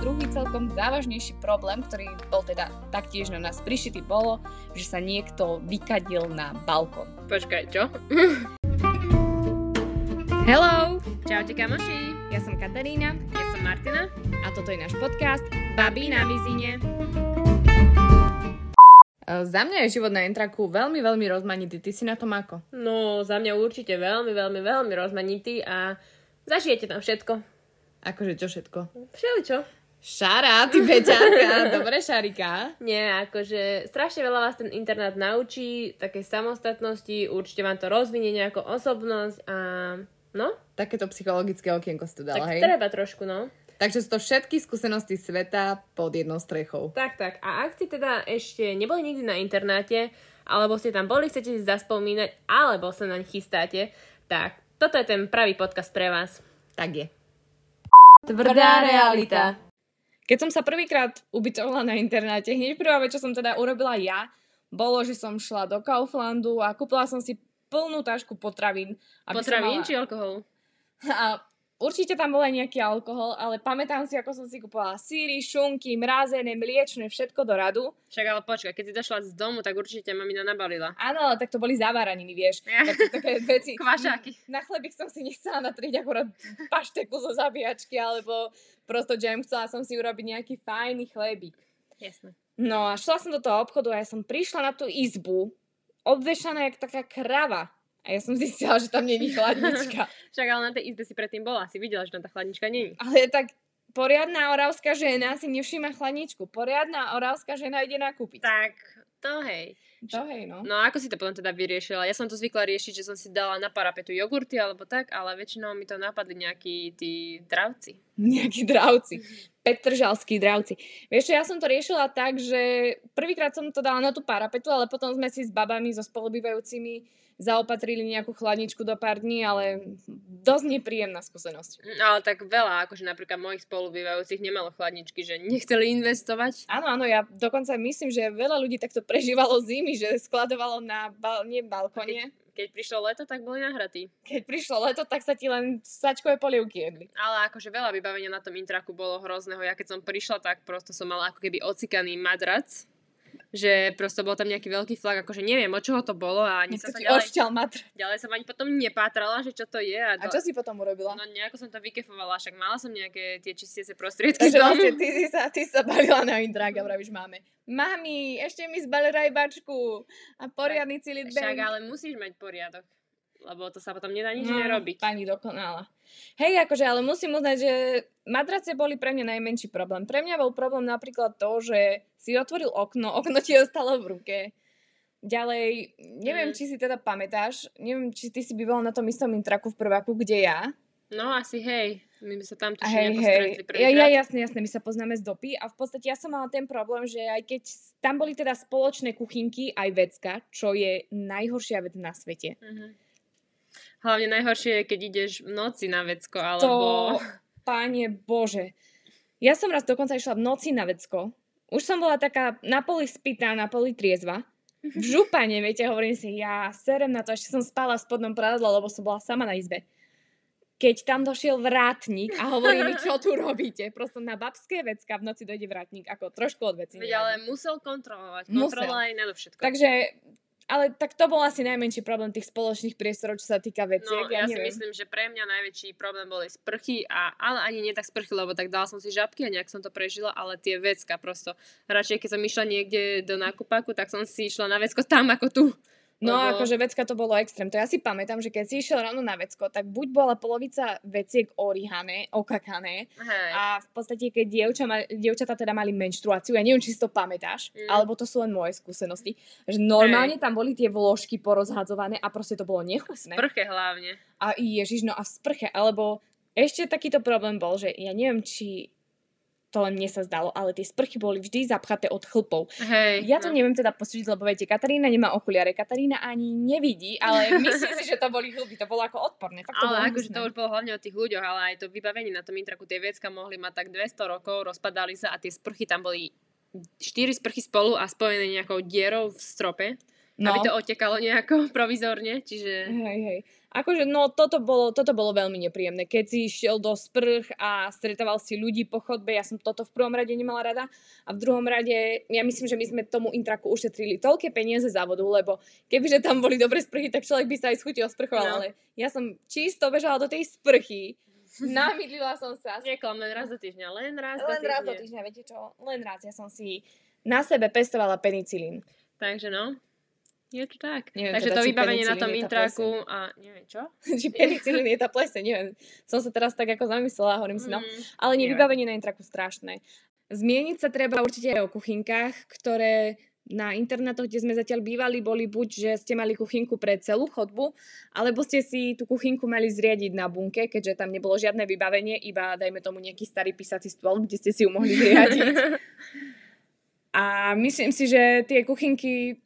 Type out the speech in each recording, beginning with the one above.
druhý celkom závažnejší problém, ktorý bol teda taktiež na nás prišitý, bolo, že sa niekto vykadil na balkón. Počkaj, čo? Hello! Čaute kamoši, Ja som Katarína ja som Martina. a toto je náš podcast Babí na vizine. Za mňa je život na Entraku veľmi, veľmi rozmanitý. Ty si na tom ako? No, za mňa určite veľmi, veľmi, veľmi rozmanitý a zažijete tam všetko. Akože čo všetko? Všeličo. Šara, ty beťarka. Dobre, Šarika. Nie, akože strašne veľa vás ten internát naučí, také samostatnosti, určite vám to rozvinie nejakú osobnosť a no, Takéto psychologické okienko si tu dala, tak hej? treba trošku, no. Takže sú to všetky skúsenosti sveta pod jednou strechou. Tak, tak. A ak ste teda ešte neboli nikdy na internáte, alebo ste tam boli, chcete si zaspomínať, alebo sa naň chystáte, tak toto je ten pravý podcast pre vás. Tak je. Tvrdá realita. Keď som sa prvýkrát ubytovala na internáte, hneď prvá vec, čo som teda urobila ja, bolo, že som šla do Kauflandu a kúpila som si plnú tašku potravín. Potravín mala- či alkohol? A určite tam bol aj nejaký alkohol, ale pamätám si, ako som si kúpala síry, šunky, mrazené, mliečne, všetko do radu. Však ale počkaj, keď si došla z domu, tak určite mamina nabalila. Áno, tak to boli závaraniny, vieš. Ja. Tak, také veci. Kvašáky. Na chlebík som si nechcela natriť akorát pašteku zo zabíjačky, alebo prosto jam. Chcela som si urobiť nejaký fajný chlebík. Jasné. No a šla som do toho obchodu a ja som prišla na tú izbu, obvešaná jak taká krava. A ja som zistila, že tam není chladnička. Však ale na tej izbe si predtým bola, si videla, že tam tá chladnička je. Ale tak poriadna oravská žena si nevšíma chladničku. Poriadna oravská žena ide nakúpiť. Tak, to hej. To hej, no. No ako si to potom teda vyriešila? Ja som to zvykla riešiť, že som si dala na parapetu jogurty alebo tak, ale väčšinou mi to napadli nejakí tí dravci. Nejakí dravci. Petržalskí dravci. Vieš čo, ja som to riešila tak, že prvýkrát som to dala na tú parapetu, ale potom sme si s babami, so spolubývajúcimi zaopatrili nejakú chladničku do pár dní, ale dosť nepríjemná skúsenosť. Mm, Ale tak veľa, akože napríklad mojich spolubývajúcich nemalo chladničky, že nechceli investovať. Áno, áno, ja dokonca myslím, že veľa ľudí takto prežívalo zimy, že skladovalo na bal- nie balkóne. Keď prišlo leto, tak boli nahratí. Keď prišlo leto, tak sa ti len sačkové polievky jedli. Ale akože veľa vybavenia na tom intraku bolo hrozného. Ja keď som prišla, tak prosto som mala ako keby ocikaný madrac. Že prosto bol tam nejaký veľký flak, akože neviem, od čoho to bolo a ani som sa ďalej, ďalej som ani potom nepátrala, že čo to je. A, A čo si potom urobila? No nejako som to vykefovala, však mala som nejaké tie čistiace prostriedky Takže vlastne ty, si sa, ty sa balila na intrák a vravíš máme. Mami, ešte mi zbali rajbačku a poriadny cilit Však ale musíš mať poriadok, lebo to sa potom nedá nič No, nerobiť. Pani dokonala. Hej, akože, ale musím uznať, že madrace boli pre mňa najmenší problém. Pre mňa bol problém napríklad to, že si otvoril okno, okno ti ostalo v ruke. Ďalej, neviem, Mm. či si teda pamätáš, neviem, či ty si býval na tom istom intraku v prváku, kde ja. No asi hej, my by sa tam tuším hej, hej, ja, ja, jasne, jasne, my sa poznáme z dopy a v podstate ja som mala ten problém, že aj keď tam boli teda spoločné kuchynky, aj vecka, čo je najhoršia vec na svete. Mhm. Hlavne najhoršie je, keď ideš v noci na vecko, To, alebo... páne Bože. Ja som raz dokonca išla v noci na vecko. Už som bola taká na poli spitá, na poli triezva. V župane, viete, hovorím si, ja serem na to, ešte som spala v spodnom prádle, lebo som bola sama na izbe. Keď tam došiel vrátnik a hovorí mi, čo tu robíte. Prosto na babské vecka v noci dojde vrátnik, ako trošku od veci. Veď ale musel kontrolovať. Musel. Kontrola aj nadovšetko. Takže, ale tak to bol asi najmenší problém tých spoločných priestorov, čo sa týka veciek. No, ja, si neviem. myslím, že pre mňa najväčší problém boli sprchy, a, ale ani nie tak sprchy, lebo tak dala som si žabky a nejak som to prežila, ale tie vecka prosto. Radšej, keď som išla niekde do nákupaku, tak som si išla na vecko tam ako tu. No Lebo- akože vecka to bolo extrém. To ja si pamätám, že keď si išiel ráno na vecko, tak buď bola polovica veciek orihané, okakané Hej. a v podstate keď dievča ma, dievčatá teda mali menštruáciu, ja neviem, či si to pamätáš, Mm. alebo to sú len moje skúsenosti, že normálne tam boli tie vložky porozhadzované a proste to bolo nechutné. Sprche hlavne. A ježiš, no a v sprche, alebo ešte takýto problém bol, že ja neviem, či to len mne sa zdalo, ale tie sprchy boli vždy zapchaté od chlpov. Hej. Ja to no. neviem teda posúdiť, lebo viete, Katarína nemá okuliare, Katarína ani nevidí, ale myslím si, že to boli chlby, to bolo ako odporné. Fakt to Ale akože to už bolo hlavne o tých ľuďoch, ale aj to vybavenie na tom intraku, tie vecka mohli mať tak 200 rokov, rozpadali sa a tie sprchy tam boli 4 sprchy spolu a spojené nejakou dierou v strope, no. aby to otekalo nejako provizorne, čiže... Hej, hej. Akože, no, toto bolo, toto bolo veľmi nepríjemné. Keď si šiel do sprch a stretával si ľudí po chodbe, ja som toto v prvom rade nemala rada. A v druhom rade, ja myslím, že my sme tomu intraku ušetrili toľké peniaze za vodu, lebo kebyže tam boli dobre sprchy, tak človek by sa aj schutil sprchoval. No. Ale ja som čisto bežala do tej sprchy, namydlila som sa. Neklam, len raz do týždňa, len raz len do týždňa. Len raz do týždňa, viete čo? Len raz, ja som si na sebe pestovala penicilín. Takže no, to tak. Neviem, Takže teda, to vybavenie na tom intraku a neviem čo? či penicilín je tá pleseň, neviem. Som sa teraz tak ako zamyslela, hovorím si, no. Mm, ale nie, vybavenie na intraku strašné. Zmieniť sa treba určite aj o kuchynkách, ktoré na internátoch, kde sme zatiaľ bývali, boli buď, že ste mali kuchynku pre celú chodbu, alebo ste si tú kuchynku mali zriadiť na bunke, keďže tam nebolo žiadne vybavenie, iba dajme tomu nejaký starý písací stôl, kde ste si ju mohli zriadiť. A myslím si, že tie kuchynky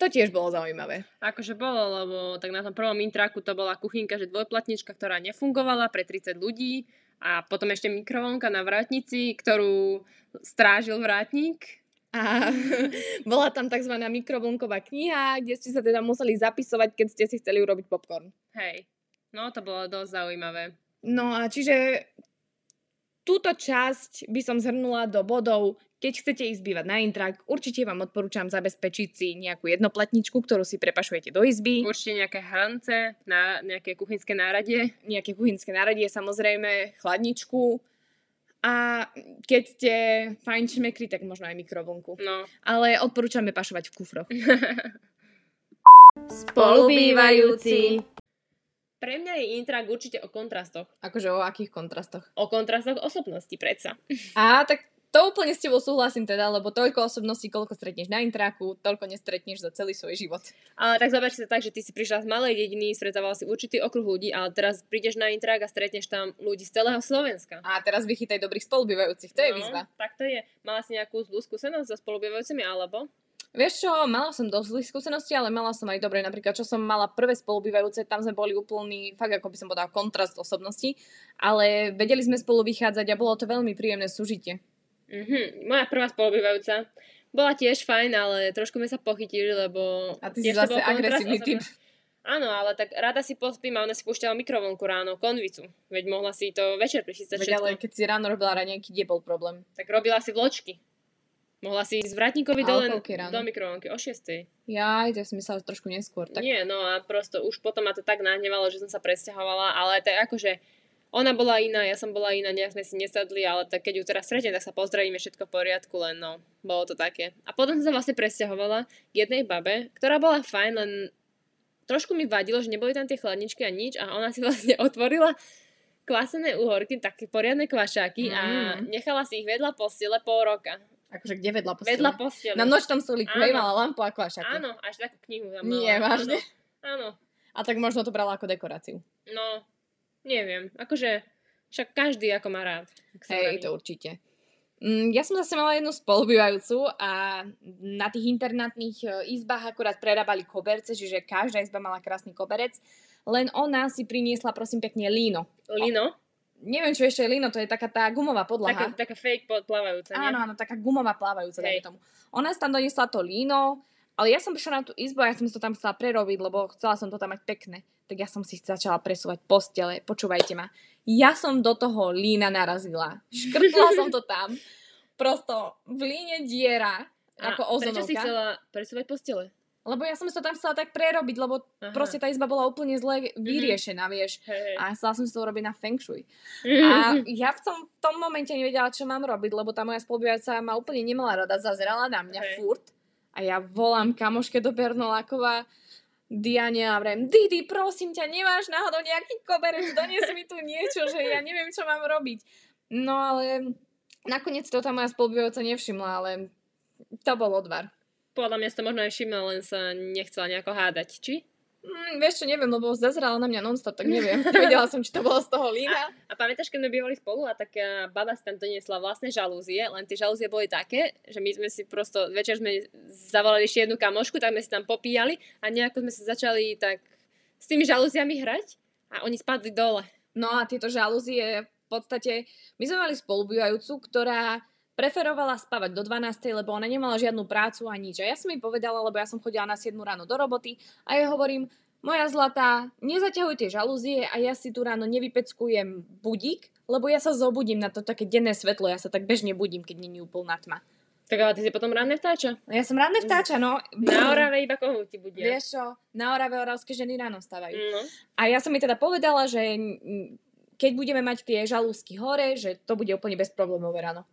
to tiež bolo zaujímavé. Akože bolo, lebo tak na tom prvom intraku to bola kuchynka, že dvojplatnička, ktorá nefungovala pre 30 ľudí a potom ešte mikrovlnka na vrátnici, ktorú strážil vrátnik. A bola tam tzv. mikrovlnková kniha, kde ste sa teda museli zapisovať, keď ste si chceli urobiť popcorn. Hej, no to bolo dosť zaujímavé. No a čiže túto časť by som zhrnula do bodov keď chcete ísť bývať na intrak, určite vám odporúčam zabezpečiť si nejakú jednoplatničku, ktorú si prepašujete do izby. Určite nejaké hrance, na nejaké kuchynské náradie. Nejaké kuchynské náradie, samozrejme, chladničku. A keď ste fajn šmekri, tak možno aj mikrovlnku. No. Ale odporúčame pašovať v kufroch. Spolubývajúci. Pre mňa je intrak určite o kontrastoch. Akože o akých kontrastoch? O kontrastoch osobnosti, predsa. A tak to úplne s tebou súhlasím teda, lebo toľko osobností, koľko stretneš na intraku, toľko nestretneš za celý svoj život. Ale tak zober si to tak, že ty si prišla z malej dediny, stretával si určitý okruh ľudí, ale teraz prídeš na intrak a stretneš tam ľudí z celého Slovenska. A teraz vychytaj dobrých spolubývajúcich, to no, je výzva. Tak to je. Mala si nejakú zlú skúsenosť so spolubývajúcimi, alebo? Vieš čo, mala som dosť zlých skúseností, ale mala som aj dobre. Napríklad, čo som mala prvé spolubývajúce, tam sme boli úplný, fakt ako by som povedala, kontrast osobnosti. Ale vedeli sme spolu vychádzať a bolo to veľmi príjemné súžitie. Mm-hmm. Moja prvá spolubývajúca bola tiež fajn, ale trošku sme sa pochytili, lebo... A ty si zase agresívny typ. Áno, ale tak rada si pospím a ona si púšťala mikrovlnku ráno, konvicu. Veď mohla si to večer prichystať Veď ale keď si ráno robila raňajky, kde bol problém? Tak robila si vločky. Mohla si ísť vratníkovi dole do mikrovlnky o 6. Ja, to som myslela trošku neskôr. Tak... Nie, no a prosto už potom ma to tak nahnevalo, že som sa presťahovala, ale je akože ona bola iná, ja som bola iná, nejak sme si nesadli, ale tak keď ju teraz stretnem, tak sa pozdravíme, všetko v poriadku, len no, bolo to také. A potom som sa vlastne presťahovala k jednej babe, ktorá bola fajn, len trošku mi vadilo, že neboli tam tie chladničky a nič a ona si vlastne otvorila kvasené uhorky, také poriadne kvašáky mm. a nechala si ich vedľa postele pol roka. Akože kde vedľa postele? Vedľa postele. Na nočnom stolíku, hej, mala lampu a kvašaky. Áno, až takú knihu tam mala. Nie, vážne? Áno. A tak možno to brala ako dekoráciu. No, Neviem, akože však každý ako má rád. Hej, to určite. Mm, ja som zase mala jednu spolubývajúcu a na tých internátnych e, izbách akurát prerábali koberce, čiže každá izba mala krásny koberec, len ona si priniesla prosím pekne líno. Líno? neviem, čo ešte je líno, to je taká tá gumová podlaha. Taká, taká fake plávajúca, nie? Áno, áno, taká gumová plávajúca, dajme tomu. Ona si tam doniesla to líno, ale ja som prišla na tú izbu a ja som to tam chcela prerobiť, lebo chcela som to tam mať pekné tak ja som si začala presúvať postele. Počúvajte ma. Ja som do toho lína narazila. Škrtla som to tam. Prosto v líne diera. A ako ozonovka. prečo si chcela presúvať postele? Lebo ja som si to tam chcela tak prerobiť, lebo Aha. proste tá izba bola úplne zle mhm. vyriešená, vieš. Hey. A chcela som si to urobiť na feng shui. A ja v tom, v tom momente nevedela, čo mám robiť, lebo tá moja spolubývajúca ma úplne nemala rada, zazerala na mňa hey. furt. A ja volám kamoške do Bernolákova, Diane a vrem, Didi, prosím ťa, nemáš náhodou nejaký koberec, donies mi tu niečo, že ja neviem, čo mám robiť. No ale nakoniec to tá moja spolubývajúca nevšimla, ale to bol odvar. Podľa mňa si to možno aj všimla, len sa nechcela nejako hádať, či? Mm, vieš čo, neviem, lebo zazerala na mňa nonstop, tak neviem. Nevedela som, či to bolo z toho lína. A, a pamätáš, keď sme bývali spolu a taká baba si tam doniesla vlastné žalúzie, len tie žalúzie boli také, že my sme si prosto, večer sme zavolali ešte jednu kamošku, tak sme si tam popíjali a nejako sme sa začali tak s tými žalúziami hrať a oni spadli dole. No a tieto žalúzie v podstate, my sme mali spolubývajúcu, ktorá preferovala spávať do 12, lebo ona nemala žiadnu prácu a nič. A ja som jej povedala, lebo ja som chodila na 7 ráno do roboty a ja hovorím, moja zlatá, nezaťahuj tie žalúzie a ja si tu ráno nevypeckujem budík, lebo ja sa zobudím na to také denné svetlo, ja sa tak bežne budím, keď není úplná tma. Tak ale ty si potom ranné vtáča. Ja som ranné vtáča, no. Na Orave iba kohúti budia. Vieš čo, na Orave oravské ženy ráno stávajú. No. A ja som mi teda povedala, že mm, keď budeme mať tie žalúzky hore, že to bude úplne bezproblémové ráno.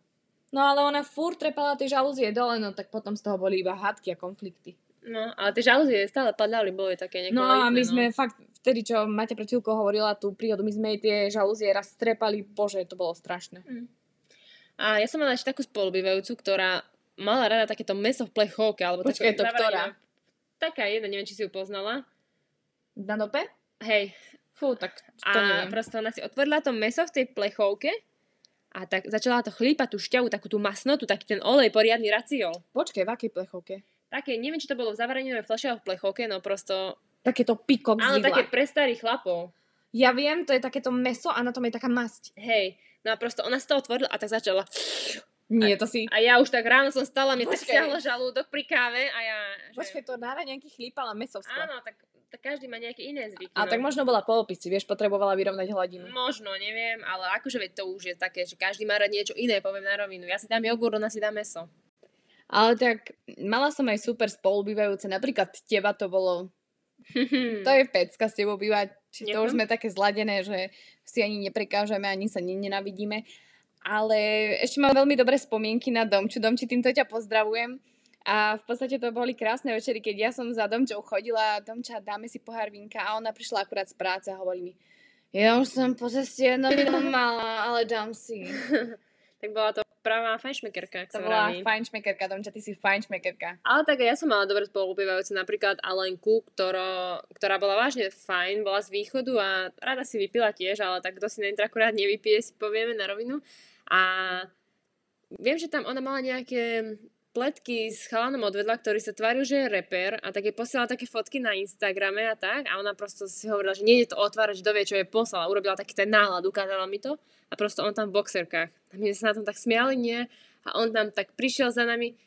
No ale ona furt trepala tie žalúzie dole, no tak potom z toho boli iba hádky a konflikty. No, ale tie žalúzie stále padali, boli také No a my nekvalitné, sme fakt, vtedy čo Maťa pred chvíľkou hovorila tú príhodu, my sme jej tie žalúzie raz strepali, bože, to bolo strašné. A ja som mala ešte takú spolubývajúcu, ktorá mala rada takéto meso v plechovke, alebo Počkaj, také to ktorá? Taká jedna, neviem, či si ju poznala. Na dope? Hej, Fú, tak to a neviem. proste ona si otvorila to meso v tej plechovke a tak začala to chlípať tú šťavu, takú tú masnotu, taký ten olej, poriadny raciol. Počkej, v akej plechovke? Také, neviem, či to bolo v zavarenej fľaši alebo v plechovke, no prosto... Takéto pikok z Áno, také pre starých chlapov. Ja viem, to je takéto meso a na tom je taká masť. Hej, no a prosto ona si to otvorila a tak začala... Nie, to si... A ja už tak ráno som stala, mne tak Počkaj. stiahlo žalúdok pri káve a ja... Že... Počkej, to nára nejaký chlípala meso v skle. Áno, tak, tak každý má nejaké iné zvyky. A no. tak možno bola po opisi, vieš, potrebovala vyrovnať hladinu. Možno, neviem, ale akože veď to už je také, že každý má rád niečo iné, poviem na rovinu. Ja si dám jogurt, ona si dá meso. Ale tak mala som aj super spolubývajúce, napríklad teba to bolo, to je pecka s tebou bývať, či to už sme také zladené, že si ani neprekážeme, ani sa nenavidíme. Ale ešte mám veľmi dobré spomienky na Domču. Domči, týmto ťa pozdravujem. A v podstate to boli krásne večery, keď ja som za Domčou chodila, Domča, dáme si pohár vínka a ona prišla akurát z práce a hovorí mi, ja už som po ceste jedno mala, ale dám si. tak bola to pravá fajnšmekerka, ak To bola fajnšmekerka, Domča, ty si fajnšmekerka. Ale tak ja som mala dobre spolubývajúce napríklad Alenku, ktorá, ktorá bola vážne fajn, bola z východu a rada si vypila tiež, ale tak kto si na intraku rád nevypije, si povieme na rovinu. A viem, že tam ona mala nejaké pletky s chalanom odvedla, ktorý sa tváril, že je reper a tak jej posielala také fotky na Instagrame a tak a ona prosto si hovorila, že nie je to otvárať, že dovie, čo je poslala. Urobila taký ten náhľad, ukázala mi to a prosto on tam v boxerkách. A my sme sa na tom tak smiali, nie? A on tam tak prišiel za nami,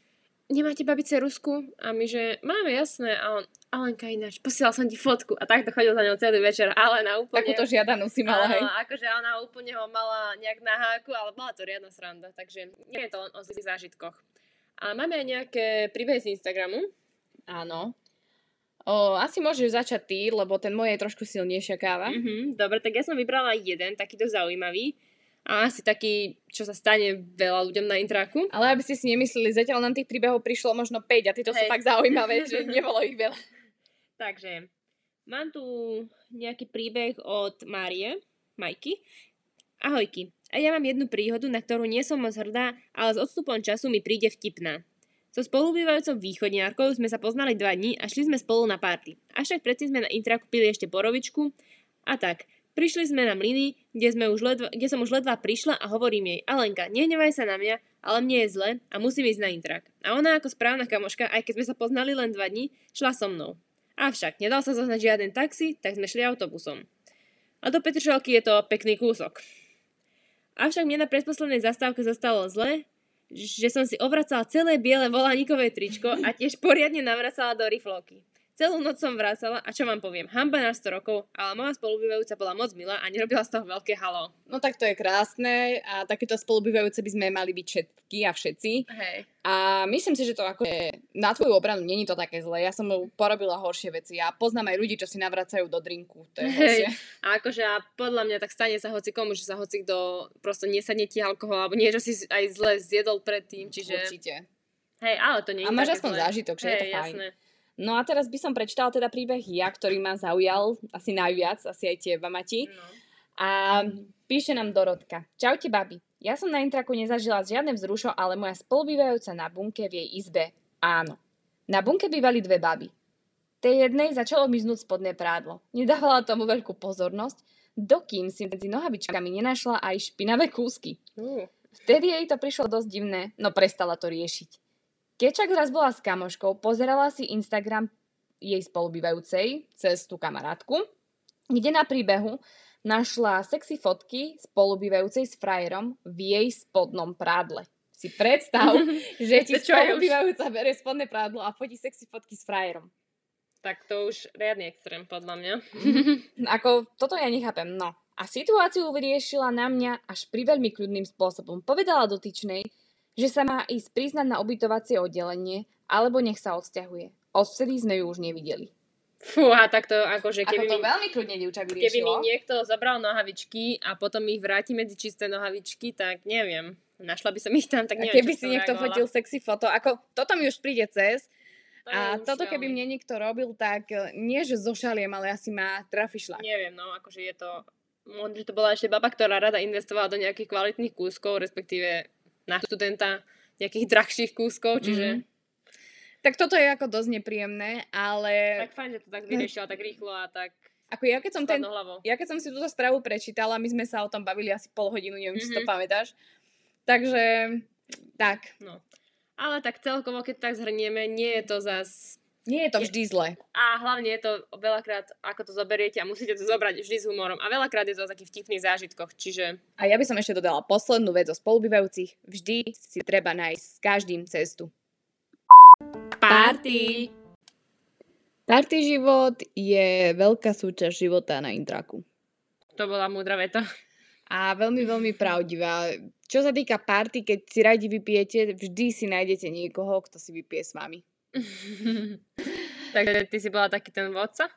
nemáte babice Rusku? A my, že máme, jasné. A on, Alenka ináč, posielal som ti fotku. A takto chodil za ňou celý večer. Ale na úplne... Takúto žiadanú si mala, hej. Akože ona úplne ho mala nejak na háku, ale bola to riadna sranda. Takže nie je to len o zlých zážitkoch. A máme aj nejaké príbehy z Instagramu. Áno. O, asi môžeš začať ty, lebo ten môj je trošku silnejšia káva. Mhm, dobre, tak ja som vybrala jeden, takýto zaujímavý. A asi taký, čo sa stane veľa ľuďom na intraku. Ale aby ste si nemysleli, zatiaľ nám tých príbehov prišlo možno 5 a tieto sú Hej. fakt zaujímavé, že nebolo ich veľa. Takže, mám tu nejaký príbeh od Márie, Majky. Ahojky, a ja mám jednu príhodu, na ktorú nie som moc hrdá, ale s odstupom času mi príde vtipná. So spolubývajúcou východniarkou sme sa poznali dva dní a šli sme spolu na párty. Avšak predtým sme na intra kúpili ešte borovičku a tak. Prišli sme na mlyny, kde, sme už ledva, kde som už ledva prišla a hovorím jej, Alenka, nehnevaj sa na mňa, ale mne je zle a musím ísť na intrak. A ona ako správna kamoška, aj keď sme sa poznali len dva dní, šla so mnou. Avšak nedal sa zohnať žiaden taxi, tak sme šli autobusom. A do Petržalky je to pekný kúsok. Avšak mne na predposlednej zastávke zostalo zle, že som si obracala celé biele volánikové tričko a tiež poriadne navracala do riflovky. Celú noc som vracala a čo vám poviem, hamba na 100 rokov, ale moja spolubývajúca bola moc milá a nerobila z toho veľké halo. No tak to je krásne a takéto spolubývajúce by sme mali byť všetky a všetci. Hej. A myslím si, že to ako je, na tvoju obranu není to také zlé. Ja som porobila horšie veci a poznám aj ľudí, čo si navracajú do drinku. To je Hej. A akože a podľa mňa tak stane sa hoci komu, že sa hoci kto prosto nesadne ti alkohol alebo niečo si aj zle zjedol predtým, čiže... Určite. Hej, ale to nie je A máš aspoň zážitok, že je to Hej, fajn. jasné. No a teraz by som prečítala teda príbeh ja, ktorý ma zaujal asi najviac, asi aj teba, Mati. No. A píše nám Dorotka. Čaute, babi. Ja som na intraku nezažila žiadne vzrušo, ale moja spolubývajúca na bunke v jej izbe áno. Na bunke bývali dve baby. Tej jednej začalo miznúť spodné prádlo. Nedávala tomu veľkú pozornosť, dokým si medzi nohavičkami nenašla aj špinavé kúsky. Vtedy jej to prišlo dosť divné, no prestala to riešiť. Keď však raz bola s kamoškou, pozerala si Instagram jej spolubývajúcej cez tú kamarátku, kde na príbehu našla sexy fotky spolubývajúcej s frajerom v jej spodnom prádle. Si predstav, že ti spolubývajúca berie spodné prádlo a fotí sexy fotky s frajerom. Tak to už riadny extrém, podľa mňa. Ako, toto ja nechápem, no. A situáciu vyriešila na mňa až pri veľmi kľudným spôsobom. Povedala dotyčnej, že sa má ísť priznať na ubytovacie oddelenie, alebo nech sa odsťahuje. Odvtedy sme ju už nevideli. Fúha, tak to akože Ako keby to mi, veľmi kľudne dievča keby mi vyriešilo. niekto zabral nohavičky a potom ich vráti medzi čisté nohavičky, tak neviem. Našla by som ich tam, tak A neviem, keby čo si niekto reagovala. fotil sexy foto, ako toto mi už príde cez. To A toto keby veľmi- mne niekto robil, tak e, nie, že zošaliem, ale asi ma trafi šlak. Neviem, no, akože je to... Možno, že to bola ešte baba, ktorá rada investovala do nejakých kvalitných kúskov, respektíve na študenta nejakých drahších kúskov, čiže... Mhm. Tak toto je ako dosť nepríjemné, ale Tak fajn, že to tak vyriešila tak rýchlo a tak ako ja keď som ten, hlavou. ja keď som si túto správu prečítala, my sme sa o tom bavili asi pol hodinu, neviem, či si to Mhm. pamätáš. Takže, tak, No. Ale tak celkovo, keď tak zhrnieme, nie je to zas... nie je to vždy zle. A hlavne je to veľakrát, ako to zoberiete a musíte to zobrať vždy s humorom. A veľakrát je to o takých vtipných zážitkoch, čiže A ja by som ešte dodala poslednú vec o spolubývajúcich. Vždy si treba nájsť s každým cestu. party! Party život je veľká súčasť života na intraku. To bola múdra veta. A veľmi, veľmi pravdivá. Čo sa týka party, keď si radi vypijete, vždy si nájdete niekoho, kto si vypije s vami. Takže ty si bola taký ten vodca?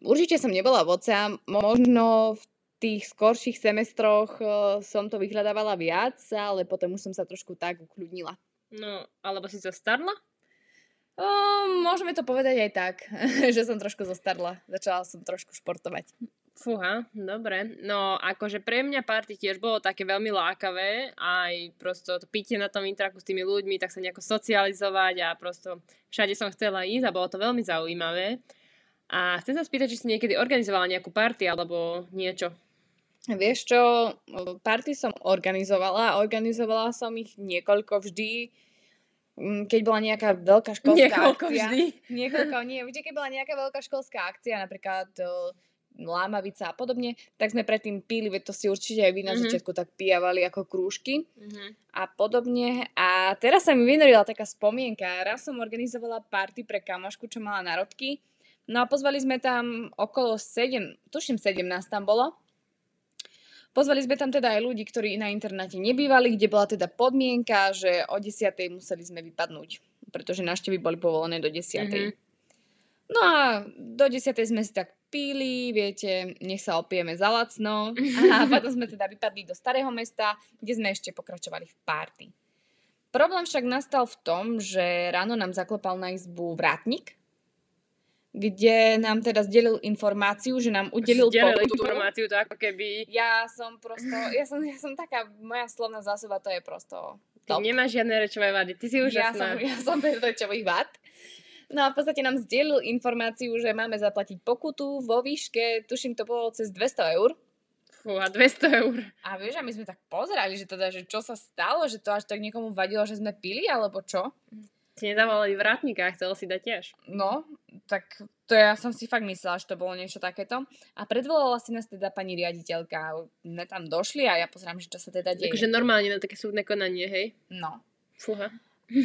Určite som nebola vodca, možno v tých skorších semestroch eh, som to vyhľadávala viac, ale potom už som sa trošku tak ukľudnila. No, alebo si zostarla? O, môžeme to povedať aj tak, že som trošku zostarla. Začala som trošku športovať. Fúha, dobre. No, akože pre mňa party tiež bolo také veľmi lákavé, aj prosto to pitie na tom intraku s tými ľuďmi, tak sa nejako socializovať a prosto všade som chcela ísť a bolo to veľmi zaujímavé. A chcem sa spýtať, či si niekedy organizovala nejakú party alebo niečo. Vieš čo, party som organizovala, organizovala som ich niekoľko vždy, Mm, keď bola nejaká veľká školská Niekoľko akcia. vždy. Niekoľko, nie, vždy, keď bola nejaká veľká školská akcia, napríklad uh, Lámavica a podobne, tak sme predtým pili, veď to si určite aj vy na Mhm. začiatku tak pijavali ako krúžky Mhm. a podobne. A teraz sa mi vynorila taká spomienka. Raz som organizovala party pre kamošku, čo mala narodky. No a pozvali sme tam okolo 7, tuším 17 tam bolo. Pozvali sme tam teda aj ľudí, ktorí na internáte nebývali, kde bola teda podmienka, že o 10. museli sme vypadnúť, pretože návštevy boli povolené do 10. Mhm. No a do 10. sme si tak píli, viete, nech sa opijeme za lacno. A potom sme teda vypadli do starého mesta, kde sme ešte pokračovali v párty. Problém však nastal v tom, že ráno nám zaklopal na izbu vrátnik, kde nám teda zdelil informáciu, že nám udelil Zdieľali pokutu. informáciu, to ako keby... Ja som prosto, ja som, ja som taká, moja slovná zásoba to je prosto Ty top. nemáš žiadne rečové vady, ty si Ja som, úžasná. ja som bez rečových vat. No a v podstate nám zdieľil informáciu, že máme zaplatiť pokutu vo výške, tuším to bolo cez 200 eur. Fúha, 200 eur. A vieš, a my sme tak pozerali, že teda, že čo sa stalo, že to až tak niekomu vadilo, že sme pili, alebo čo. Ti nedávali vrátnika a chcel si dať tiež. No, tak to ja som si fakt myslela, že to bolo niečo takéto. A predvolala si nás teda pani riaditeľka. My tam došli a ja pozerám, že čo sa teda deje. Akože normálne na také súdne konanie, hej? No. Fúha.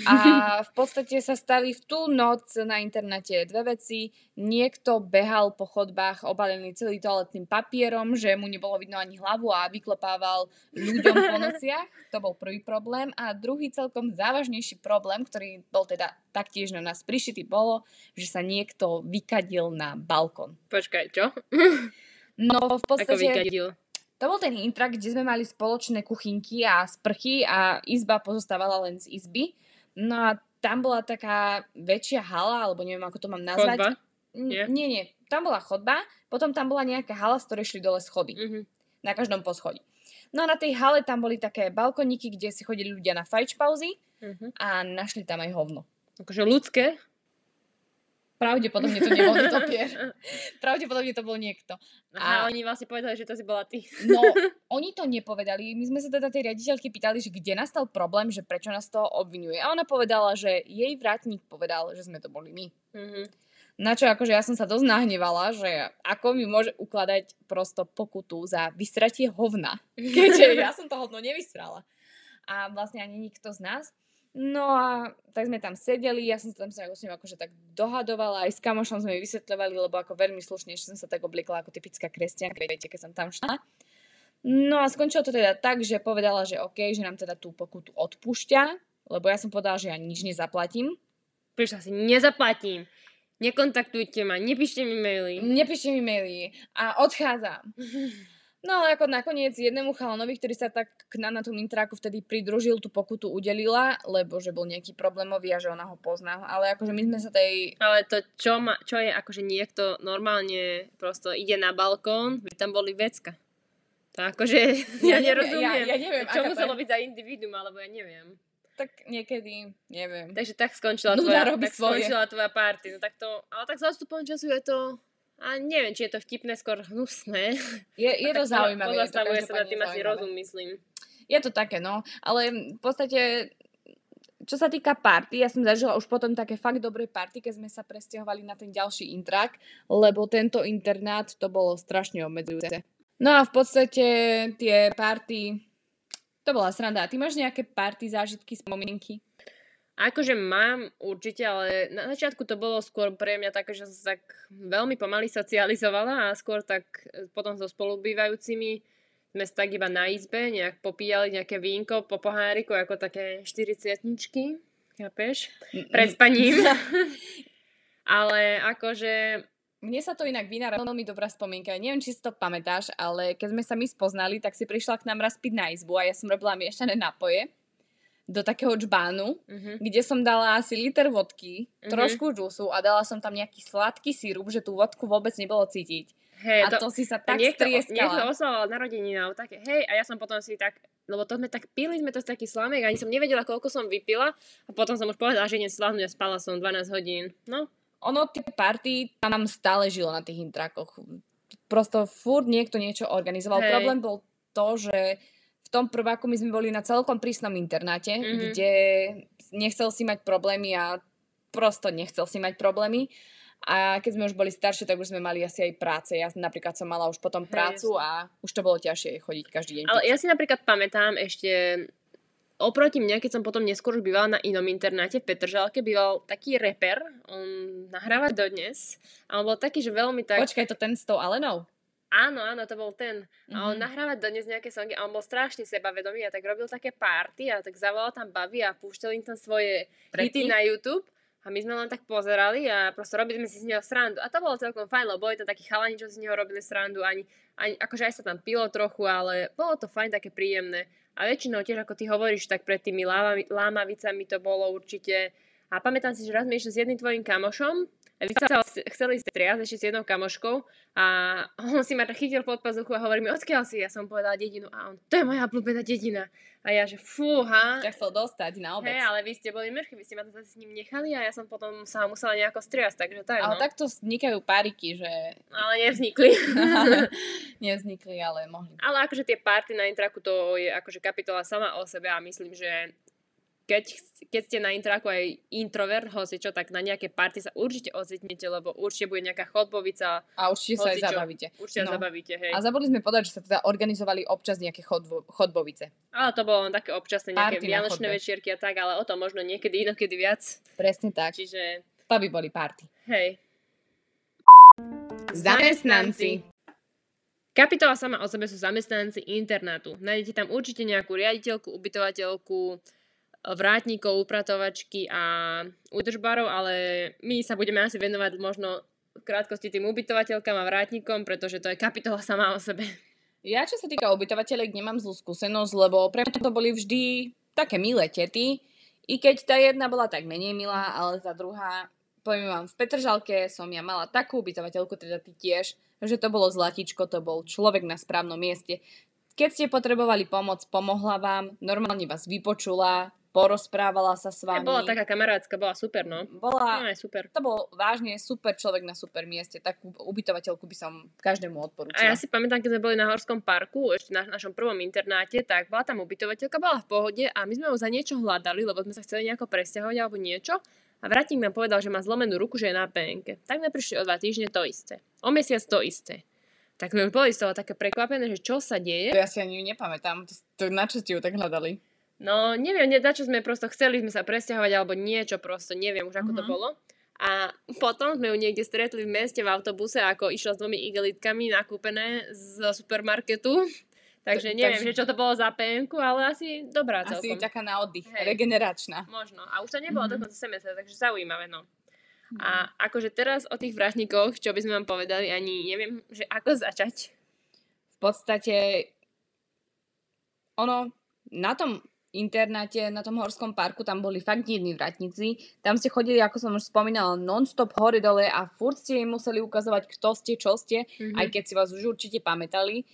A v podstate sa stali v tú noc na internete dve veci. Niekto behal po chodbách obalený celý toaletným papierom, že mu nebolo vidno ani hlavu a vyklopával ľuďom po nociach. To bol prvý problém. A druhý celkom závažnejší problém, ktorý bol teda taktiež na nás prišitý, bolo, že sa niekto vykadil na balkón. Počkaj, čo? No v Ako podstate... vykadil. To bol ten intrak, kde sme mali spoločné kuchynky a sprchy a izba pozostávala len z izby. No a tam bola taká väčšia hala, alebo neviem, ako to mám nazvať. Chodba? N- Nie? Nie, nie. Tam bola chodba, potom tam bola nejaká hala, z ktorej šli dole schody. Mhm. Na každom poschodí. No a na tej hale tam boli také balkoníky, kde si chodili ľudia na fajč pauzy Mhm. a našli tam aj hovno. Akože ľudské? Pravdepodobne to nebol netopier. Pravdepodobne to bol niekto. Aha, A- oni vlastne povedali, že to si bola ty. No, oni to nepovedali. My sme sa teda tej riaditeľky pýtali, že kde nastal problém, že prečo nás to obvinuje. A ona povedala, že jej vrátnik povedal, že sme to boli my. Mhm. Na čo akože ja som sa dosť nahnevala, že ako mi môže ukladať prosto pokutu za vysratie hovna, keďže ja som to hovno nevysrala. A vlastne ani nikto z nás. No a tak sme tam sedeli, ja som sa tam sa s ním akože tak dohadovala, aj s kamošom sme vysvetľovali, lebo ako veľmi slušne, že som sa tak obliekla ako typická kresťanka, viete, keď som tam šla. No a skončilo to teda tak, že povedala, že OK, že nám teda tú pokutu odpúšťa, lebo ja som povedala, že ja nič nezaplatím. Prišla si, nezaplatím. Nekontaktujte ma, nepíšte mi maily. Nepíšte mi maily a odchádzam. No ale ako nakoniec jednému chalanovi, ktorý sa tak k nám na tú Mintráku vtedy pridružil, tú pokutu udelila, lebo že bol nejaký problémový a že ona ho pozná. Ale akože my sme sa tej... Ale to čo, ma, čo je, akože niekto normálne prosto ide na balkón, by tam boli vecka. To akože, ja, ja nerozumiem. Ja, ja neviem, čo muselo byť za individuum, alebo ja neviem. Tak niekedy, neviem. Takže tak skončila Nuda tvoja, tak svoje. skončila tvoja party. No tak to, ale tak odstupom času je to, a neviem, či je to vtipné, skôr hnusné. Je, je to zaujímavé. Pozastavuje sa nad tým asi rozum, myslím. Je to také, no. Ale v podstate, čo sa týka party, ja som zažila už potom také fakt dobré party, keď sme sa presťahovali na ten ďalší intrak, lebo tento internát to bolo strašne obmedzujúce. No a v podstate tie party, to bola sranda. A ty máš nejaké party, zážitky, spomienky? Akože mám určite, ale na začiatku to bolo skôr pre mňa také, že som sa tak veľmi pomaly socializovala a skôr tak e, potom so spolubývajúcimi sme sa tak iba na izbe nejak popíjali nejaké vínko po poháriku ako také 40 chápeš? Pred spaním. ale akože Mne sa to inak vynára veľmi dobrá spomienka. Neviem, či si to pamätáš, ale keď sme sa my spoznali, tak si prišla k nám raz piť na izbu a ja som robila miešané nápoje do takého čbánu, uh-huh. kde som dala asi liter vodky, Mhm. trošku džusu a dala som tam nejaký sladký sírup, že tú vodku vôbec nebolo cítiť. Hej, a to, si sa tak niekto, niekto strieskala. oslavoval narodeniny a také, hej, a ja som potom si tak, lebo to sme tak pili, sme to z taký slamek, ani som nevedela, koľko som vypila a potom som už povedala, že idem slávnuť a spala som 12 hodín. No, Ono, tie party tam stále žilo na tých intrakoch. Prosto furt niekto niečo organizoval. Hej. Problém bol to, že v tom prváku my sme boli na celkom prísnom internáte, Mhm. kde nechcel si mať problémy a prosto nechcel si mať problémy. A keď sme už boli staršie, tak už sme mali asi aj práce. Ja napríklad som mala už potom Hej, prácu a už to bolo ťažšie chodiť každý deň. ale ja si napríklad pamätám ešte, oproti mne, keď som potom neskôr už bývala na inom internáte v Petržalke, býval taký reper, on nahráva dodnes a on bol taký, že veľmi tak... Počkaj, to ten s tou Alenou? Áno, áno, to bol ten. A on Mhm. nahráva dodnes nejaké songy a on bol strašne sebavedomý a tak robil také party a tak zavolal tam baby a púšťal im tam svoje hity Predtým? na YouTube. A my sme len tak pozerali a proste robili sme si z neho srandu. A to bolo celkom fajn, lebo boli tam takí chalani, čo si z neho robili srandu. Ani, ani, akože aj sa tam pilo trochu, ale bolo to fajn, také príjemné. A väčšinou tiež, ako ty hovoríš, tak pred tými lámavi, lámavicami to bolo určite. A pamätám si, že raz sme išli s jedným tvojim kamošom a vy sa chceli striasť ešte s jednou kamoškou a on si ma chytil pod pazuchu a hovorí mi, odkiaľ si? Ja som povedala dedinu a on, to je moja obľúbená dedina. A ja, že fúha. Ťa chcel dostať na obec. Hej, ale vy ste boli mrchy, vy ste ma to zase s ním nechali a ja som potom sa musela nejako striasť, takže tak, Ale no. takto vznikajú páriky, že Ale nevznikli. nevznikli, ale mohli. ale akože tie party na intraku, to je akože kapitola sama o sebe a myslím, že keď, keď ste na intraku aj introvert, hoci čo, tak na nejaké party sa určite ocitnete, lebo určite bude nejaká chodbovica, A určite sa aj Hocičo. zabavíte. určite No. zabavíte, hej. A zabudli sme povedať, že sa teda organizovali občas nejaké chodbo, chodbovice. Ale to bolo len také občasné nejaké Party vianočné večierky a tak, ale o tom možno niekedy inokedy viac. Presne tak. Čiže, To by boli party. hej. Zamestnanci. Kapitola sama o sebe sú zamestnanci internátu. Nájdete tam určite nejakú riaditeľku, ubytovateľku, vrátnikov, upratovačky a údržbarov, ale my sa budeme asi venovať možno v krátkosti tým ubytovateľkám a vrátnikom, pretože to je kapitola sama o sebe. Ja, čo sa týka ubytovateľek, nemám zlú skúsenosť, lebo pre mňa to boli vždy také milé tety, i keď tá jedna bola tak menej milá, ale tá druhá, poviem vám, v Petržalke som ja mala takú ubytovateľku, teda ty tiež, že to bolo zlatičko, to bol človek na správnom mieste. Keď ste potrebovali pomoc, pomohla vám, normálne vás vypočula, porozprávala sa s vami. bola taká kamarátska, bola super, no. Bola, No, aj super. to bol vážne super človek na super mieste. Takú ubytovateľku by som každému odporúčila. A ja si pamätám, keď sme boli na Horskom parku, ešte na našom prvom internáte, tak bola tam ubytovateľka, bola v pohode a my sme ju za niečo hľadali, lebo sme sa chceli nejako presťahovať alebo niečo. A vratník nám povedal, že má zlomenú ruku, že je na PNK. Tak sme prišli o dva týždne to isté. O mesiac to isté. Tak sme boli z toho také prekvapené, že čo sa deje. To ja si ani nepamätám. To, to, na čo ste ju tak hľadali? No, neviem, ne, na čo sme prosto chceli sme sa presťahovať, alebo niečo prosto, neviem už ako mm-hmm. to Mhm. bolo. A potom sme ju niekde stretli v meste v autobuse, ako išla s dvomi igelitkami nakúpené z supermarketu. Takže Ta- neviem, takže- že čo to bolo za penku, ale asi dobrá Asi celkom. taká na oddych, Hej. regeneračná. Možno. A už to nebolo Mhm. dokonca semestra, takže zaujímavé, no. A akože teraz o tých vrátnikoch, čo by sme vám povedali, ani neviem, že ako začať. v podstate ono na tom internáte, na tom horskom parku, tam boli fakt divní vratníci. Tam ste chodili, ako som už spomínala, non-stop hore dole a furt ste im museli ukazovať, kto ste, čo ste, Mhm. aj keď si vás už určite pamätali.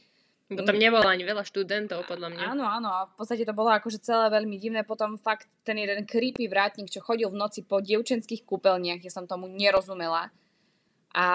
Bo tam nebolo ani veľa študentov, podľa mňa. Áno, áno, a v podstate to bolo akože celé veľmi divné. Potom fakt ten jeden creepy vrátnik, čo chodil v noci po dievčenských kúpeľniach, ja som tomu nerozumela. A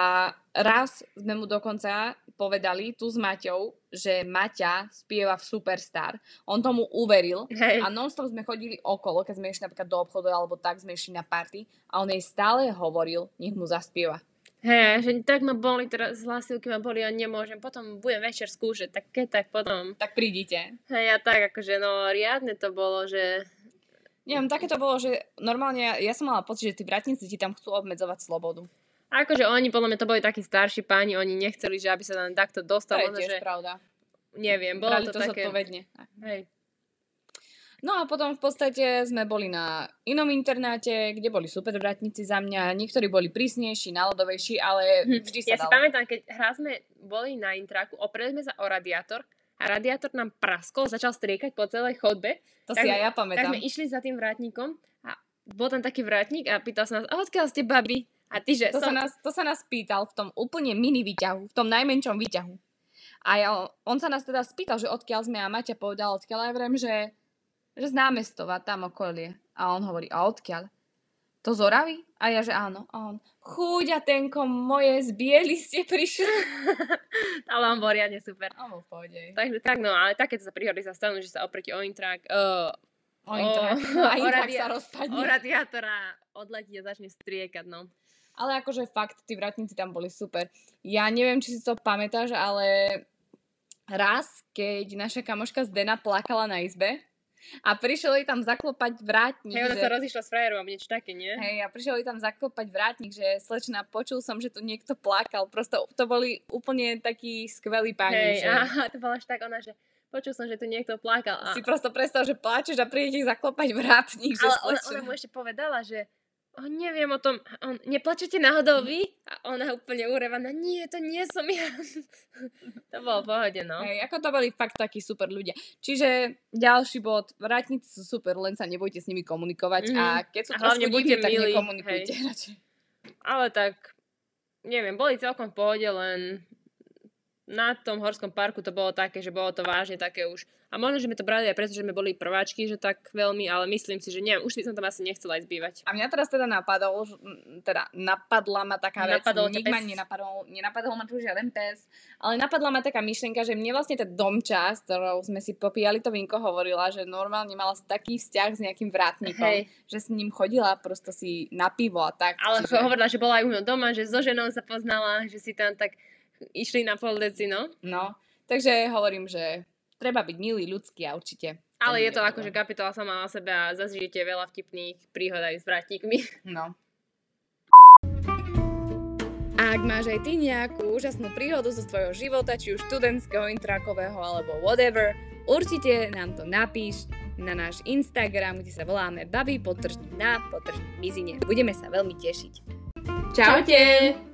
raz sme mu dokonca povedali tu s Maťou, že Maťa spieva v Superstar. On tomu uveril Hej. a non-stop sme chodili okolo, keď sme išli napríklad do obchodu alebo tak sme išli na party a on jej stále hovoril, nech mu zaspieva. Hej, že tak ma boli teraz, hlasivky ma boli a nemôžem. Potom budem večer skúšať, tak keď tak potom. Tak prídite. Hej, a tak akože, no riadne to bolo, že Neviem, také to bolo, že normálne ja, ja som mala pocit, že tí vratníci ti tam chcú obmedzovať slobodu. Akože oni, podľa mňa to boli takí starší páni, oni nechceli, že aby sa tam takto To dostal, je tiež že pravda. neviem, bolo Brali to, to také... zodpovedne. Hej. No a potom v podstate sme boli na inom internáte, kde boli super vratníci za mňa. Niektorí boli prísnejší, náladovejší, ale vždy sa Ja si dalo. pamätám, keď raz sme boli na intraku, opreli sme sa o radiátor a radiátor nám praskol, začal striekať po celej chodbe. To tak si aj ja Tak pamätám. sme išli za tým vrátnikom a bol tam taký vrátnik a pýtal sa nás, a odkiaľ ste babi? A ty, že To, sa som... nás, to sa nás pýtal v tom úplne mini výťahu, v tom najmenšom výťahu. A ja, on sa nás teda spýtal, že odkiaľ sme a Maťa povedal odkiaľ. A ja vrem, že, že z námestova, tam okolie. A on hovorí, a odkiaľ? To z Oravy? A ja, že áno. A on, chúďa tenko moje, z biely ste prišli. Ale on bol riadne super. A bol v pohode. Takže tak, no, ale takéto sa príhody sa stanú, že sa oproti o intrak, uh, O, intrak, o- a o radia- sa rozpadne. o radiátora odletí a začne striekať, no. Ale akože fakt, tí vratníci tam boli super. Ja neviem, či si to pamätáš, ale raz, keď naša kamoška Zdena plakala na izbe a prišiel jej tam zaklopať vrátnik. Hej, ona že... sa rozišla s frajerom niečo také, nie? Hej, a prišiel jej tam zaklopať vrátnik, že slečna, počul som, že tu niekto plakal. Prosto to boli úplne takí skvelí páni. Hej, že aha, to bola až tak ona, že počul som, že tu niekto plakal. A, Si prosto predstav, že pláčeš a príde ti zaklopať vrátnik. Ale ona, ona mu ešte povedala, že o, neviem o tom, on, neplačete náhodou vy? A ona úplne urevaná, nie, to nie som ja. to bolo pohode, no. Hej, ako to boli fakt takí super ľudia. Čiže ďalší bod, vrátnici sú super, len sa nebojte s nimi komunikovať Mhm. a keď sú A hlavne buďte divní, tak nekomunikujte radšej. Ale tak, neviem, boli celkom v pohode, len na tom horskom parku to bolo také, že bolo to vážne také už. A možno, že sme to brali aj preto, že sme boli prváčky, že tak veľmi, ale myslím si, že neviem, už by som tam asi nechcela aj zbývať. A mňa teraz teda napadol, teda napadla ma taká Napadol nik ma nenapadol, nenapadol ma tu žiaden pes, ale napadla ma taká myšlienka, že mne vlastne tá domča, s ktorou sme si popíjali to vinko, hovorila, že normálne mala taký vzťah s nejakým vrátnikom, Hej. že s ním chodila prosto si na pivo a tak. Ale čiže- hovorila, že bola aj u doma, že so ženou sa poznala, že si tam tak išli na pol no. No, takže hovorím, že treba byť milý, ľudský a určite. Ale je to nebude akože problém. kapitola sama o sebe a zažijete veľa vtipných príhod aj s vrátnikmi. No. A ak máš aj ty nejakú úžasnú príhodu zo svojho života, či už študentského, intrakového alebo whatever, určite nám to napíš na náš Instagram, kde sa voláme babi potržník na potržník mizine. Budeme sa veľmi tešiť. Čaute!